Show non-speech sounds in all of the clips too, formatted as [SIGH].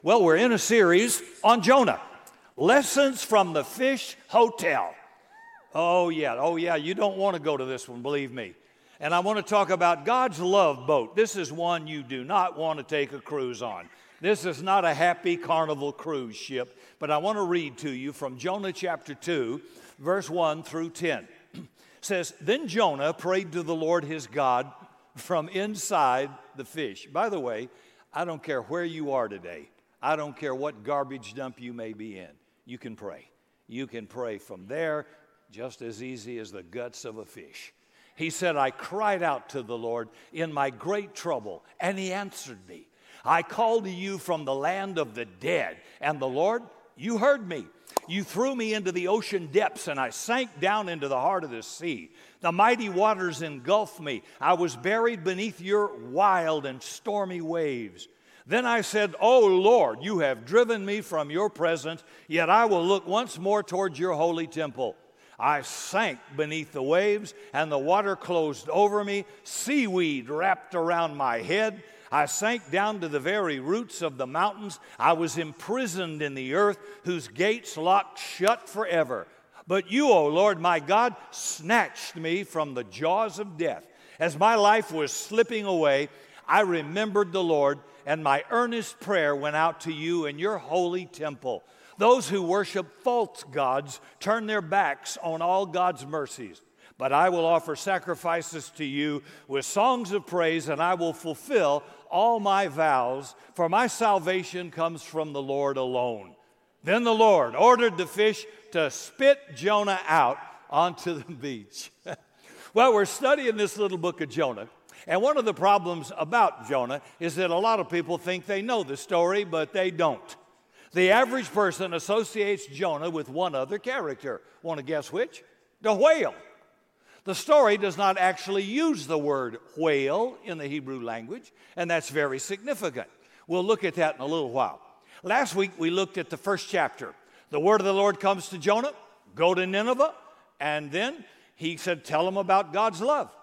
Well, we're in a series on Jonah Lessons from the Fish Hotel. Oh, yeah, oh, yeah, you don't want to go to this one, believe me. And I want to talk about God's love boat. This is one you do not want to take a cruise on. This is not a happy carnival cruise ship, but I want to read to you from Jonah chapter 2, verse 1 through 10. it [CLEARS THROAT] says, Then Jonah prayed to the Lord his God from inside the fish. By the way, I don't care where you are today, I don't care what garbage dump you may be in, you can pray. You can pray from there just as easy as the guts of a fish. He said, I cried out to the Lord in my great trouble, and He answered me. I called to you from the land of the dead, and the Lord, you heard me. You threw me into the ocean depths, and I sank down into the heart of the sea. The mighty waters engulfed me. I was buried beneath your wild and stormy waves. Then I said, Oh Lord, you have driven me from your presence, yet I will look once more towards your holy temple. I sank beneath the waves, and the water closed over me. Seaweed wrapped around my head. I sank down to the very roots of the mountains. I was imprisoned in the earth, whose gates locked shut forever. But you, O Lord my God, snatched me from the jaws of death. As my life was slipping away, I remembered the Lord, and my earnest prayer went out to you in your holy temple. Those who worship false gods turn their backs on all God's mercies. But I will offer sacrifices to you with songs of praise, and I will fulfill all my vows, for my salvation comes from the Lord alone. Then the Lord ordered the fish to spit Jonah out onto the [LAUGHS] beach. well, we're studying this little book of Jonah. And one of the problems about Jonah is that a lot of people think they know the story, but they don't. The average person associates Jonah with one other character. Want to guess which? The whale. The story does not actually use the word whale in the Hebrew language, and that's very significant. We'll look at that in a little while. Last week we looked at the first chapter. The word of the Lord comes to Jonah go to Nineveh, and then he said, Tell them about God's love.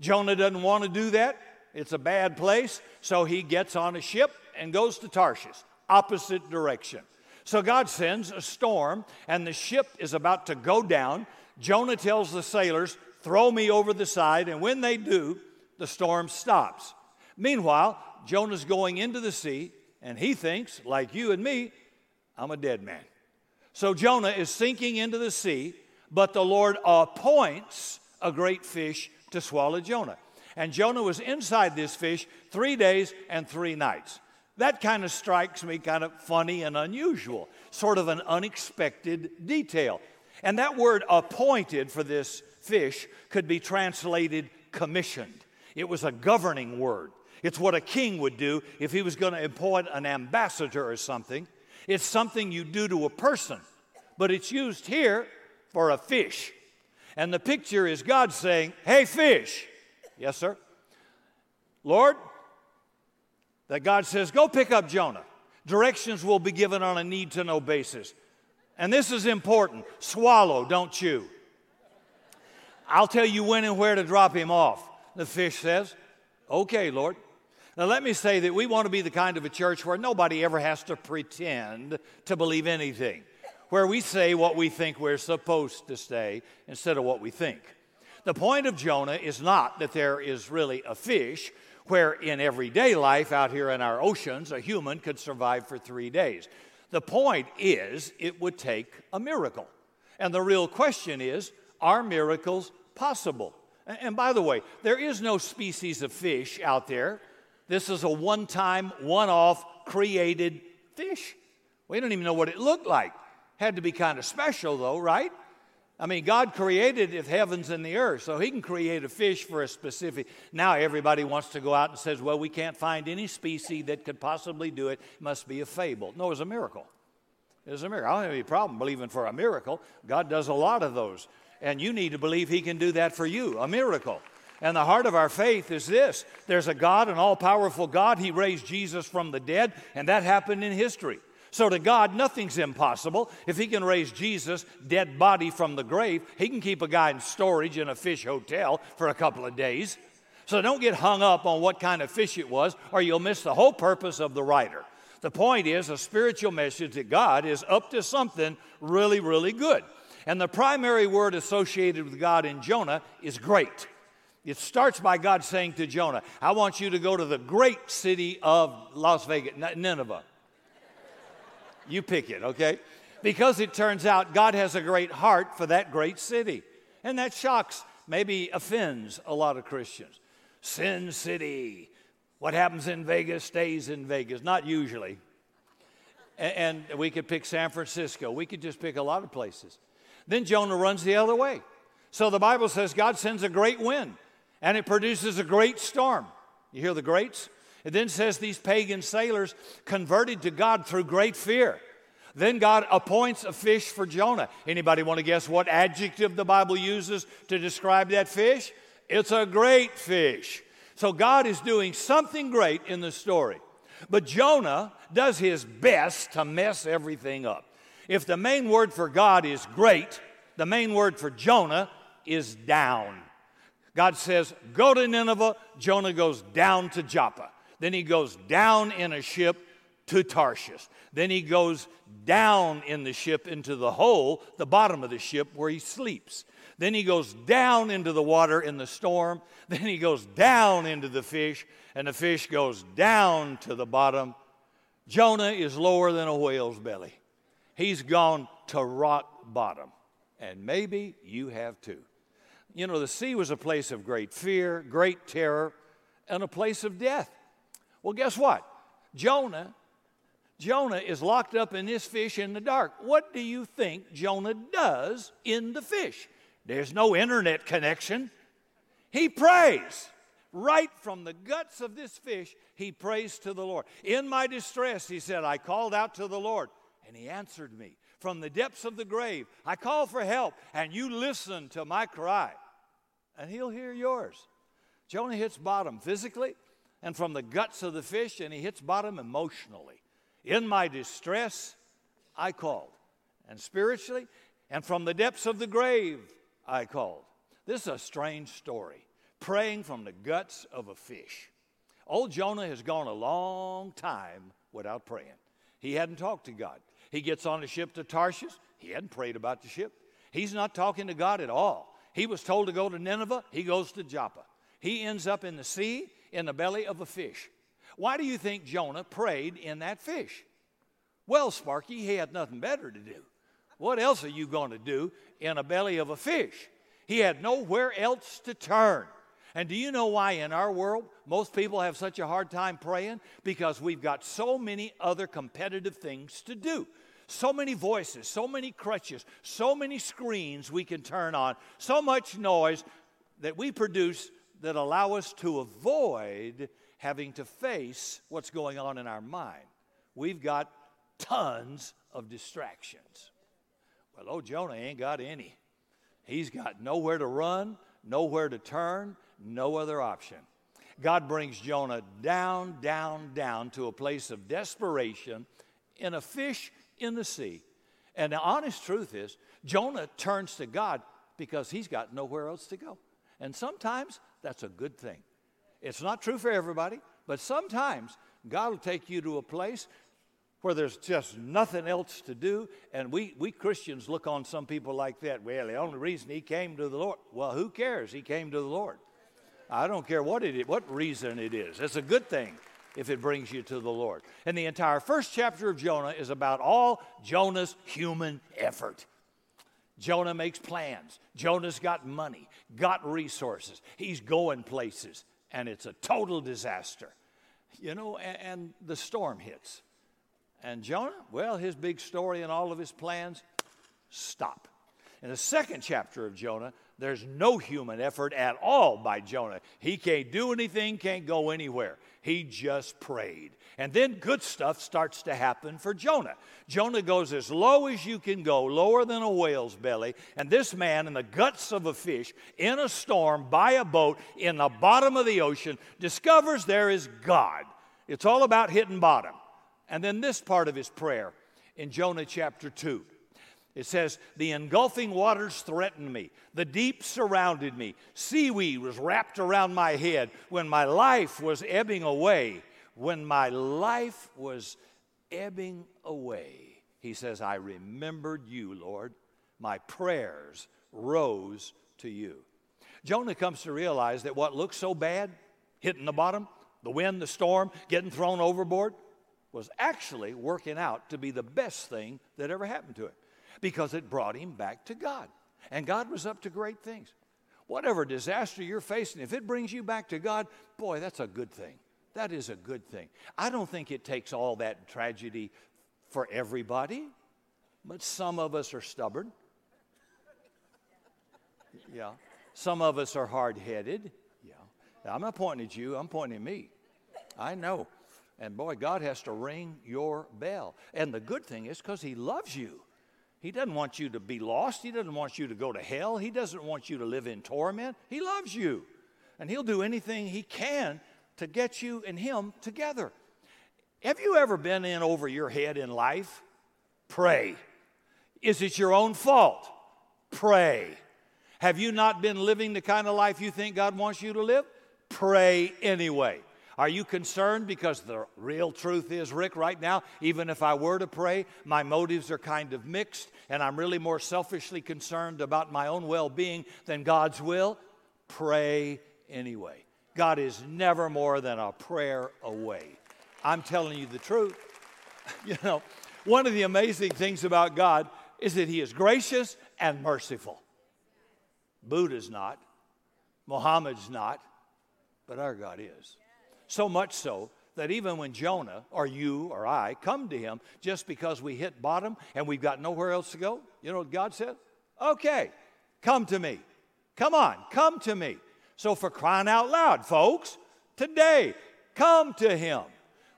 Jonah doesn't want to do that, it's a bad place, so he gets on a ship and goes to Tarshish, opposite direction. So God sends a storm, and the ship is about to go down. Jonah tells the sailors, Throw me over the side, and when they do, the storm stops. Meanwhile, Jonah's going into the sea, and he thinks, like you and me, I'm a dead man. So Jonah is sinking into the sea, but the Lord appoints a great fish to swallow Jonah. And Jonah was inside this fish three days and three nights. That kind of strikes me kind of funny and unusual, sort of an unexpected detail. And that word appointed for this fish could be translated commissioned. It was a governing word. It's what a king would do if he was going to appoint an ambassador or something. It's something you do to a person, but it's used here for a fish. And the picture is God saying, Hey, fish. Yes, sir. Lord, that God says, Go pick up Jonah. Directions will be given on a need to know basis. And this is important swallow, don't chew. I'll tell you when and where to drop him off, the fish says. Okay, Lord. Now, let me say that we want to be the kind of a church where nobody ever has to pretend to believe anything, where we say what we think we're supposed to say instead of what we think. The point of Jonah is not that there is really a fish where in everyday life out here in our oceans, a human could survive for three days. The point is, it would take a miracle. And the real question is, are miracles possible? And by the way, there is no species of fish out there. This is a one time, one off created fish. We don't even know what it looked like. Had to be kind of special, though, right? I mean, God created the heavens and the earth, so He can create a fish for a specific. Now everybody wants to go out and says, "Well, we can't find any species that could possibly do it. it must be a fable." No, it's a miracle. It's a miracle. I don't have any problem believing for a miracle. God does a lot of those. And you need to believe He can do that for you a miracle. And the heart of our faith is this there's a God, an all powerful God. He raised Jesus from the dead, and that happened in history. So to God, nothing's impossible. If He can raise Jesus, dead body, from the grave, He can keep a guy in storage in a fish hotel for a couple of days. So don't get hung up on what kind of fish it was, or you'll miss the whole purpose of the writer. The point is a spiritual message that God is up to something really, really good. And the primary word associated with God in Jonah is great. It starts by God saying to Jonah, I want you to go to the great city of Las Vegas, Nineveh. You pick it, okay? Because it turns out God has a great heart for that great city. And that shocks, maybe offends a lot of Christians. Sin City. What happens in Vegas stays in Vegas. Not usually. And, we could pick San Francisco. We could just pick a lot of places. Then Jonah runs the other way. So the Bible says God sends a great wind and it produces a great storm. You hear the greats? It then says these pagan sailors converted to God through great fear. Then God appoints a fish for Jonah. Anybody want to guess what adjective the Bible uses to describe that fish? It's a great fish. So God is doing something great in the story. But Jonah does his best to mess everything up. If the main word for God is great, the main word for Jonah is down. God says, Go to Nineveh. Jonah goes down to Joppa. Then he goes down in a ship to Tarshish. Then he goes down in the ship into the hole, the bottom of the ship where he sleeps. Then he goes down into the water in the storm. [LAUGHS] Then he goes down into the fish, and the fish goes down to the bottom. Jonah is lower than a whale's belly. He's gone to rock bottom. And maybe you have too. You know, the sea was a place of great fear, great terror, and a place of death. Well, guess what? Jonah, Jonah is locked up in this fish in the dark. What do you think Jonah does in the fish? There's no internet connection. He prays. Right from the guts of this fish, he prays to the Lord. In my distress, he said, I called out to the Lord, and he answered me. From the depths of the grave, I called for help, and you listened to my cry and he'll hear yours. Jonah hits bottom physically and from the guts of the fish, and he hits bottom emotionally. In my distress, I called. And spiritually, and from the depths of the grave, I called. This is a strange story. Praying from the guts of a fish. Old Jonah has gone a long time without praying. He hadn't talked to God. He gets on a ship to Tarshish. He hadn't prayed about the ship. He's not talking to God at all. He was told to go to Nineveh, he goes to Joppa. He ends up in the sea, in the belly of a fish. Why do you think Jonah prayed in that fish? Well, Sparky, he had nothing better to do. What else are you going to do in a belly of a fish? He had nowhere else to turn. And do you know why in our world most people have such a hard time praying? Because we've got so many other competitive things to do. So many voices, so many crutches, so many screens we can turn on, so much noise that we produce that allow us to avoid having to face what's going on in our mind. We've got tons of distractions. Well, oh, Jonah ain't got any. He's got nowhere to run, nowhere to turn, no other option. God brings Jonah down, down, down to a place of desperation in a fish in the sea. And the honest truth is, Jonah turns to God because he's got nowhere else to go. And sometimes that's a good thing. It's not true for everybody, but sometimes God will take you to a place where there's just nothing else to do. And we, we Christians look on some people like that. Well, the only reason he came to the Lord. Well, who cares? He came to the Lord. I don't care what it is, what reason it is. It's a good thing if it brings you to the Lord. And the entire first chapter of Jonah is about all Jonah's human effort. Jonah makes plans. Jonah's got money, got resources. He's going places, and it's a total disaster. You know, and, and the storm hits. And Jonah, well, his big story and all of his plans stop. In the second chapter of Jonah, there's no human effort at all by Jonah. He can't do anything, can't go anywhere. He just prayed. And then good stuff starts to happen for Jonah. Jonah goes as low as you can go, lower than a whale's belly. And this man, in the guts of a fish, in a storm, by a boat, in the bottom of the ocean, discovers there is God. It's all about hitting bottom. And then this part of his prayer in Jonah chapter 2. It says, The engulfing waters threatened me. The deep surrounded me. Seaweed was wrapped around my head when my life was ebbing away. When my life was ebbing away, he says, I remembered you, Lord. My prayers rose to you. Jonah comes to realize that what looked so bad, hitting the bottom, the wind, the storm, getting thrown overboard, was actually working out to be the best thing that ever happened to him because it brought him back to God. And God was up to great things. Whatever disaster you're facing, if it brings you back to God, boy, that's a good thing. That is a good thing. I don't think it takes all that tragedy for everybody, but some of us are stubborn. Yeah. Some of us are hard headed. Yeah. I'm not pointing at you, I'm pointing at me. I know. And boy, God has to ring your bell. And the good thing is because He loves you. He doesn't want you to be lost. He doesn't want you to go to hell. He doesn't want you to live in torment. He loves you. And He'll do anything He can to get you and Him together. Have you ever been in over your head in life? Pray. Is it your own fault? Pray. Have you not been living the kind of life you think God wants you to live? Pray anyway. Are you concerned? Because the real truth is, Rick, right now, even if I were to pray, my motives are kind of mixed, and I'm really more selfishly concerned about my own well being than God's will. Pray anyway. God is never more than a prayer away. I'm telling you the truth. [LAUGHS] You know, one of the amazing things about God is that He is gracious and merciful. Buddha's not, Muhammad's not, but our God is. So much so that even when Jonah or you or I come to him just because we hit bottom and we've got nowhere else to go, you know what God said? Okay, come to me. Come on, come to me. So, for crying out loud, folks, today, come to him.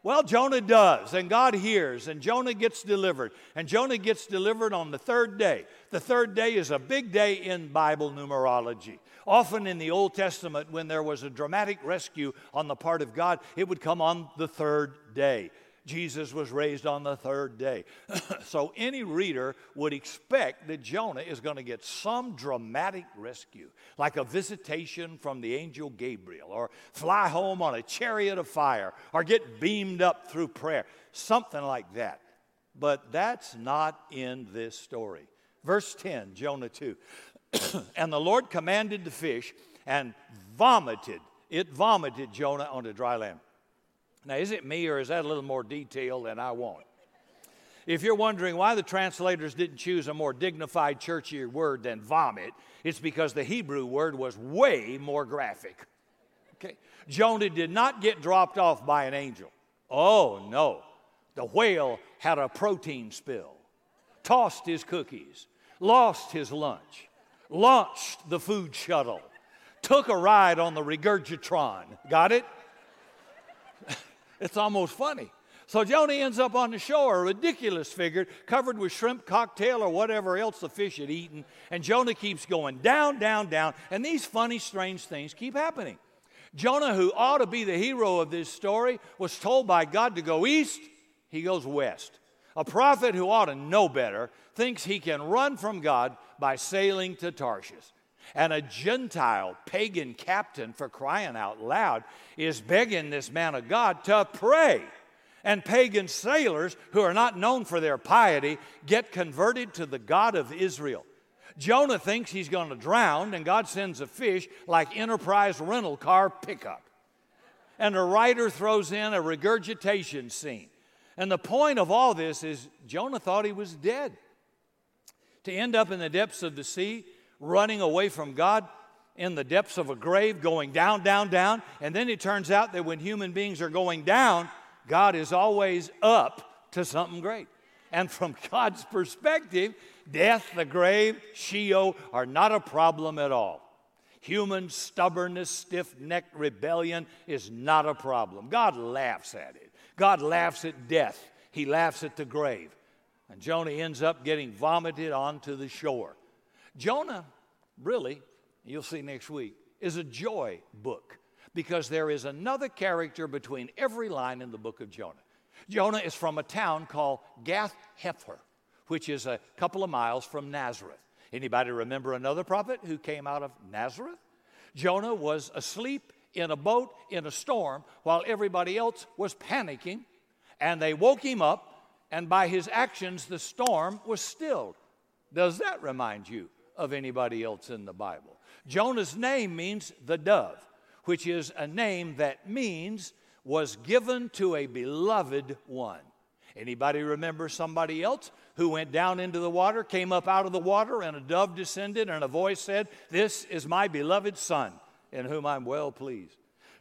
Well, Jonah does, and God hears, and Jonah gets delivered. And Jonah gets delivered on the third day. The third day is a big day in Bible numerology. Often in the Old Testament, when there was a dramatic rescue on the part of God, it would come on the third day. Jesus was raised on the third day. [CLEARS THROAT] so any reader would expect that Jonah is going to get some dramatic rescue, like a visitation from the angel Gabriel, or fly home on a chariot of fire, or get beamed up through prayer, something like that. But that's not in this story. Verse 10, Jonah 2. [CLEARS THROAT] and the Lord commanded the fish and vomited, it vomited Jonah onto dry land. Now, is it me or is that a little more detail than I want? If you're wondering why the translators didn't choose a more dignified, churchier word than vomit, it's because the Hebrew word was way more graphic. Okay? Jonah did not get dropped off by an angel. Oh, no. The whale had a protein spill, tossed his cookies, lost his lunch, launched the food shuttle, took a ride on the regurgitron. Got it? [LAUGHS] It's almost funny. So Jonah ends up on the shore, a ridiculous figure, covered with shrimp cocktail or whatever else the fish had eaten. And Jonah keeps going down, down, down. And these funny, strange things keep happening. Jonah, who ought to be the hero of this story, was told by God to go east, he goes west. A prophet who ought to know better thinks he can run from God by sailing to Tarshish and a Gentile pagan captain, for crying out loud, is begging this man of God to pray. And pagan sailors who are not known for their piety get converted to the God of Israel. Jonah thinks he's going to drown, and God sends a fish like Enterprise rental car pickup. And the writer throws in a regurgitation scene. And the point of all this is Jonah thought he was dead. To end up in the depths of the sea running away from God in the depths of a grave, going down, down, down. And then it turns out that when human beings are going down, God is always up to something great. And from [LAUGHS] God's perspective, death, the grave, Sheol are not a problem at all. Human stubbornness, stiff necked rebellion is not a problem. God laughs at it. God laughs at death. He laughs at the grave. And Jonah ends up getting vomited onto the shore. Jonah, really, you'll see next week, is a joy book because there is another character between every line in the book of Jonah. Jonah is from a town called Gath Hepher, which is a couple of miles from Nazareth. Anybody remember another prophet who came out of Nazareth? Jonah was asleep in a boat in a storm while everybody else was panicking, and they woke him up and by his actions the storm was stilled. Does that remind you of anybody else in the Bible? Jonah's name means the dove, which is a name that means was given to a beloved one. Anybody remember somebody else who went down into the water, came up out of the water, and a dove descended, and a voice said, This is my beloved Son, in whom I'm well pleased.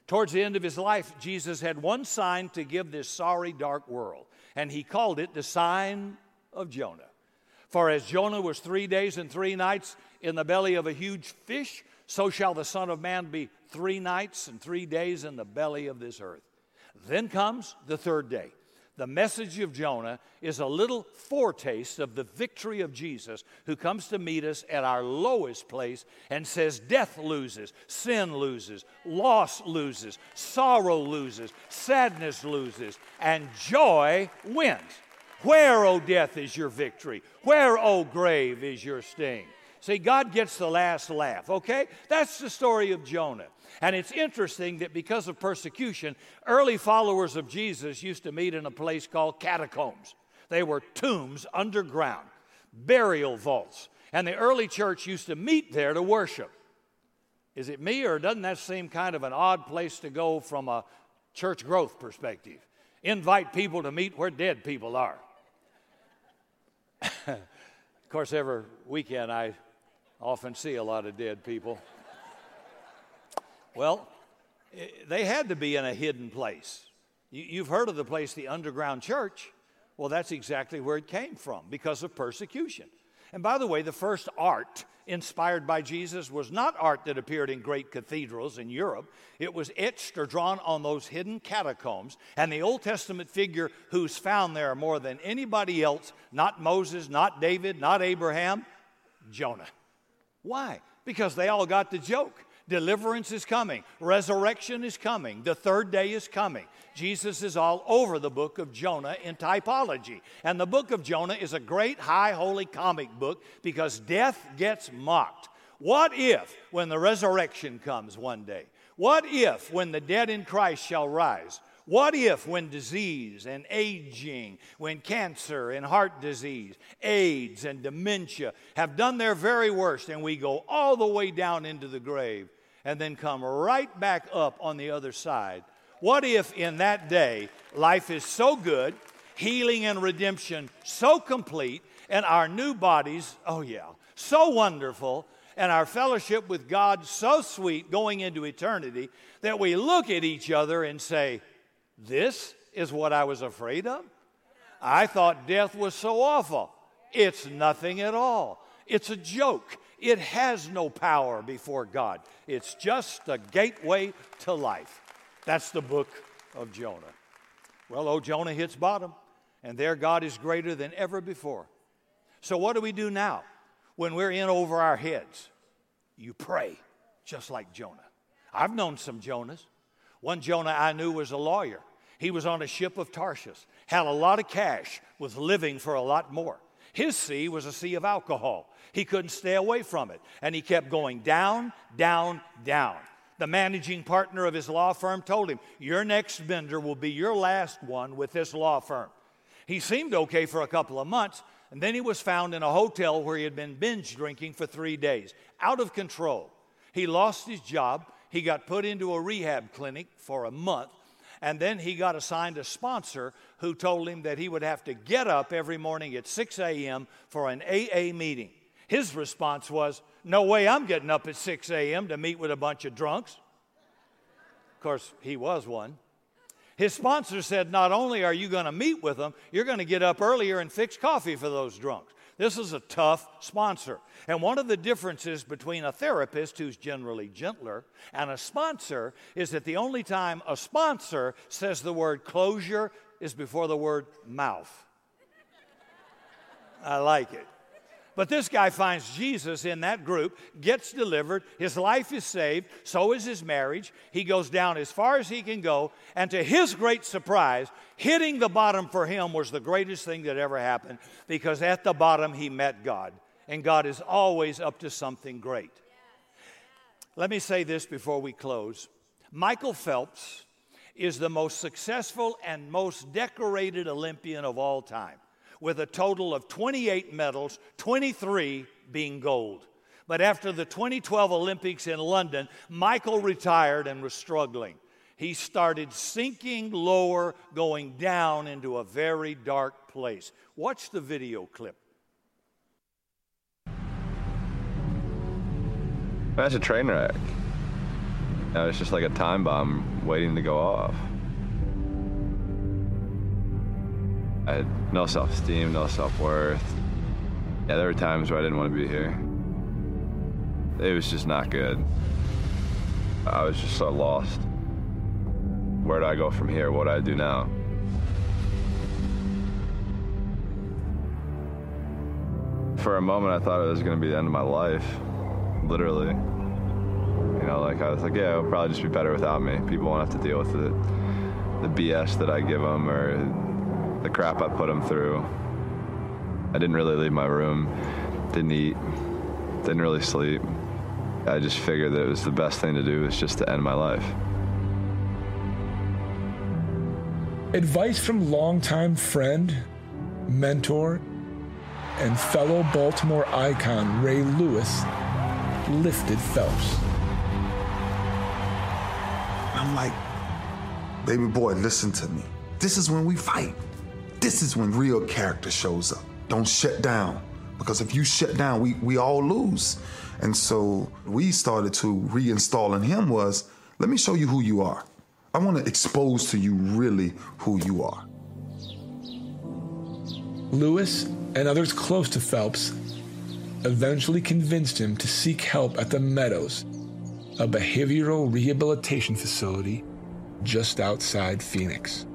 Towards the end of his life, Jesus had one sign to give this sorry, dark world, and he called it the sign of Jonah. For as Jonah was three days and three nights in the belly of a huge fish, so shall the Son of Man be three nights and three days in the belly of this earth. Then comes the third day the message of Jonah is a little foretaste of the victory of Jesus who comes to meet us at our lowest place and says, Death loses, sin loses, loss loses, sorrow loses, sadness loses, and joy wins. Where, O death, is your victory? Where, O grave, is your sting? See, God gets the last laugh, okay? That's the story of Jonah. And it's interesting that because of persecution, early followers of Jesus used to meet in a place called catacombs. They were tombs underground, burial vaults. And the early church used to meet there to worship. Is it me, or doesn't that seem kind of an odd place to go from a church growth perspective? Invite people to meet where dead people are. Of course, every weekend I often see a lot of dead people. Well, they had to be in a hidden place. You've heard of the place, the underground church. Well, that's exactly where it came from because of persecution. And by the way, the first art inspired by Jesus was not art that appeared in great cathedrals in Europe. It was etched or drawn on those hidden catacombs. And the Old Testament figure who's found there more than anybody else, not Moses, not David, not Abraham, Jonah. Why? Because they all got the joke. Deliverance is coming. Resurrection is coming. The third day is coming. Jesus is all over the book of Jonah in typology. And the book of Jonah is a great, high, holy comic book because death gets mocked. What if, when the resurrection comes one day, what if, when the dead in Christ shall rise, what if, when disease and aging, when cancer and heart disease, AIDS and dementia have done their very worst, and we go all the way down into the grave, and then come right back up on the other side. What if in that day life is so good, healing and redemption so complete, and our new bodies, oh yeah, so wonderful, and our fellowship with God so sweet going into eternity that we look at each other and say, This is what I was afraid of? I thought death was so awful. It's nothing at all. It's a joke. It has no power before God. It's just a gateway to life. That's the book of Jonah. Well, oh, Jonah hits bottom, and there God is greater than ever before. So, what do we do now when we're in over our heads? You pray, just like Jonah. I've known some Jonahs. One Jonah I knew was a lawyer. He was on a ship of Tarshish, had a lot of cash, was living for a lot more. His sea was a sea of alcohol. He couldn't stay away from it. And he kept going down, down, down. The managing partner of his law firm told him, Your next bender will be your last one with this law firm. He seemed okay for a couple of months, and then he was found in a hotel where he had been binge drinking for three days, out of control. He lost his job. He got put into a rehab clinic for a month and then he got assigned a sponsor who told him that he would have to get up every morning at 6 a.m. for an AA meeting. His response was, No way I'm getting up at 6 a.m. to meet with a bunch of drunks. Of course, he was one. His sponsor said, Not only are you going to meet with them, you're going to get up earlier and fix coffee for those drunks. This is a tough sponsor. And one of the differences between a therapist, who's generally gentler, and a sponsor is that the only time a sponsor says the word closure is before the word mouth. I like it. But this guy finds Jesus in that group, gets delivered, his life is saved, so is his marriage. He goes down as far as he can go, and to his great surprise, hitting the bottom for him was the greatest thing that ever happened because at the bottom he met God, and God is always up to something great. Let me say this before we close Michael Phelps is the most successful and most decorated Olympian of all time. With a total of 28 medals, 23 being gold. But after the 2012 Olympics in London, Michael retired and was struggling. He started sinking lower, going down into a very dark place. Watch the video clip. That's a train wreck. It was just like a time bomb waiting to go off. I had no self esteem, no self worth. Yeah, there were times where I didn't want to be here. It was just not good. I was just so lost. Where do I go from here? What do I do now? For a moment, I thought it was going to be the end of my life, literally. You know, like I was like, yeah, it'll probably just be better without me. People won't have to deal with the, the BS that I give them or the crap I put him through. I didn't really leave my room, didn't eat, didn't really sleep. I just figured that it was the best thing to do was just to end my life. Advice from longtime friend, mentor, and fellow Baltimore icon Ray Lewis lifted Phelps. I'm like, baby boy, listen to me. This is when we fight. This is when real character shows up. Don't shut down. Because if you shut down, we, we all lose. And so we started to reinstalling him was, let me show you who you are. I want to expose to you really who you are. Lewis and others close to Phelps eventually convinced him to seek help at the Meadows, a behavioral rehabilitation facility just outside Phoenix.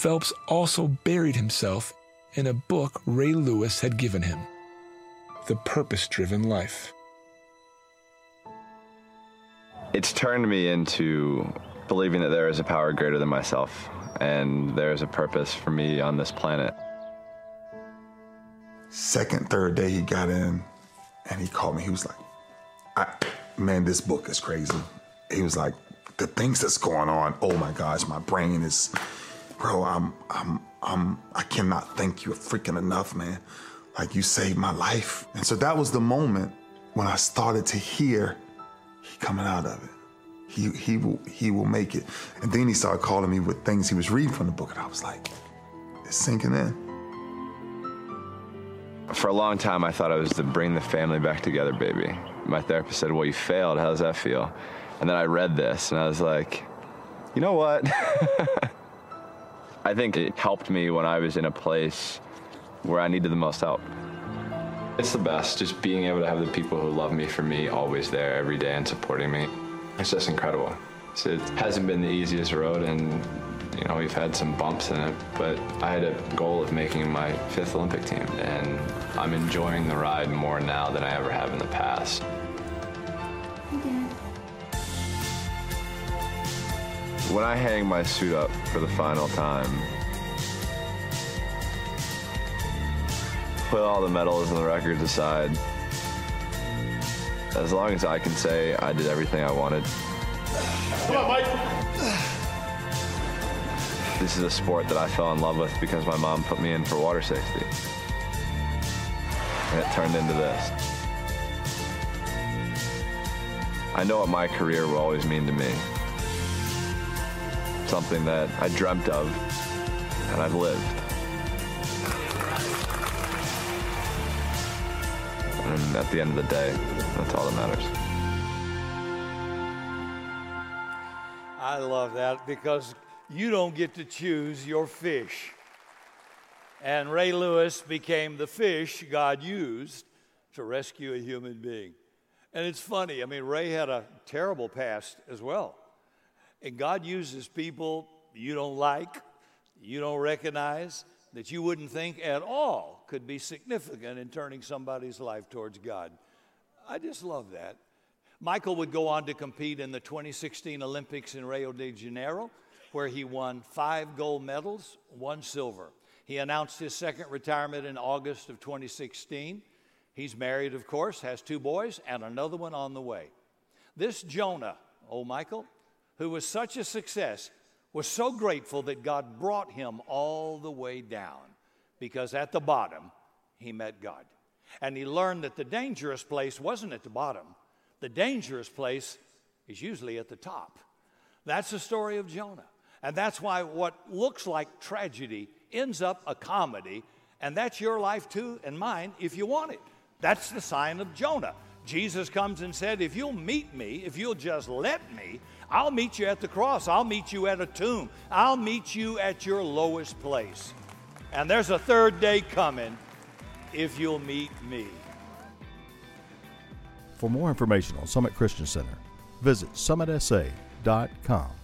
Phelps also buried himself in a book Ray Lewis had given him The Purpose Driven Life. It's turned me into believing that there is a power greater than myself and there is a purpose for me on this planet. Second, third day he got in and he called me. He was like, man, this book is crazy. He was like, the things that's going on, oh my gosh, my brain is, bro, I'm, I'm, I'm, I cannot thank you freaking enough, man. Like you saved my life. And so that was the moment when I started to hear he coming out of it. He, he, will, he will make it. And then he started calling me with things he was reading from the book. And I was like, it's sinking in. For a long time, I thought I was the bring the family back together baby. My therapist said, Well, you failed. How does that feel? And then I read this and I was like, You know what? [LAUGHS] I think it helped me when I was in a place where I needed the most help. It's the best, just being able to have the people who love me for me always there every day and supporting me. It's just incredible. So it hasn't been the easiest road, and you know we've had some bumps in it, but I had a goal of making my fifth Olympic team, and I'm enjoying the ride more now than I ever have in the past. When I hang my suit up for the final time, put all the medals and the records aside, as long as I can say I did everything I wanted. Come on, Mike. This is a sport that I fell in love with because my mom put me in for water safety. And it turned into this. I know what my career will always mean to me. Something that I dreamt of and I've lived. And at the end of the day, that's all that matters. I love that because you don't get to choose your fish. And Ray Lewis became the fish God used to rescue a human being. And it's funny, I mean, Ray had a terrible past as well. And God uses people you don't like, you don't recognize, that you wouldn't think at all could be significant in turning somebody's life towards God. I just love that. Michael would go on to compete in the 2016 Olympics in Rio de Janeiro, where he won five gold medals, one silver. He announced his second retirement in August of 2016. He's married, of course, has two boys, and another one on the way. This Jonah, oh Michael, who was such a success, was so grateful that God brought him all the way down because at the bottom, he met God. And he learned that the dangerous place wasn't at the bottom, the dangerous place is usually at the top. That's the story of Jonah. And that's why what looks like tragedy ends up a comedy. And that's your life too and mine if you want it. That's the sign of Jonah. Jesus comes and said, If you'll meet me, if you'll just let me, I'll meet you at the cross. I'll meet you at a tomb. I'll meet you at your lowest place. And there's a third day coming if you'll meet me. For more information on Summit Christian Center, visit summitsa.com.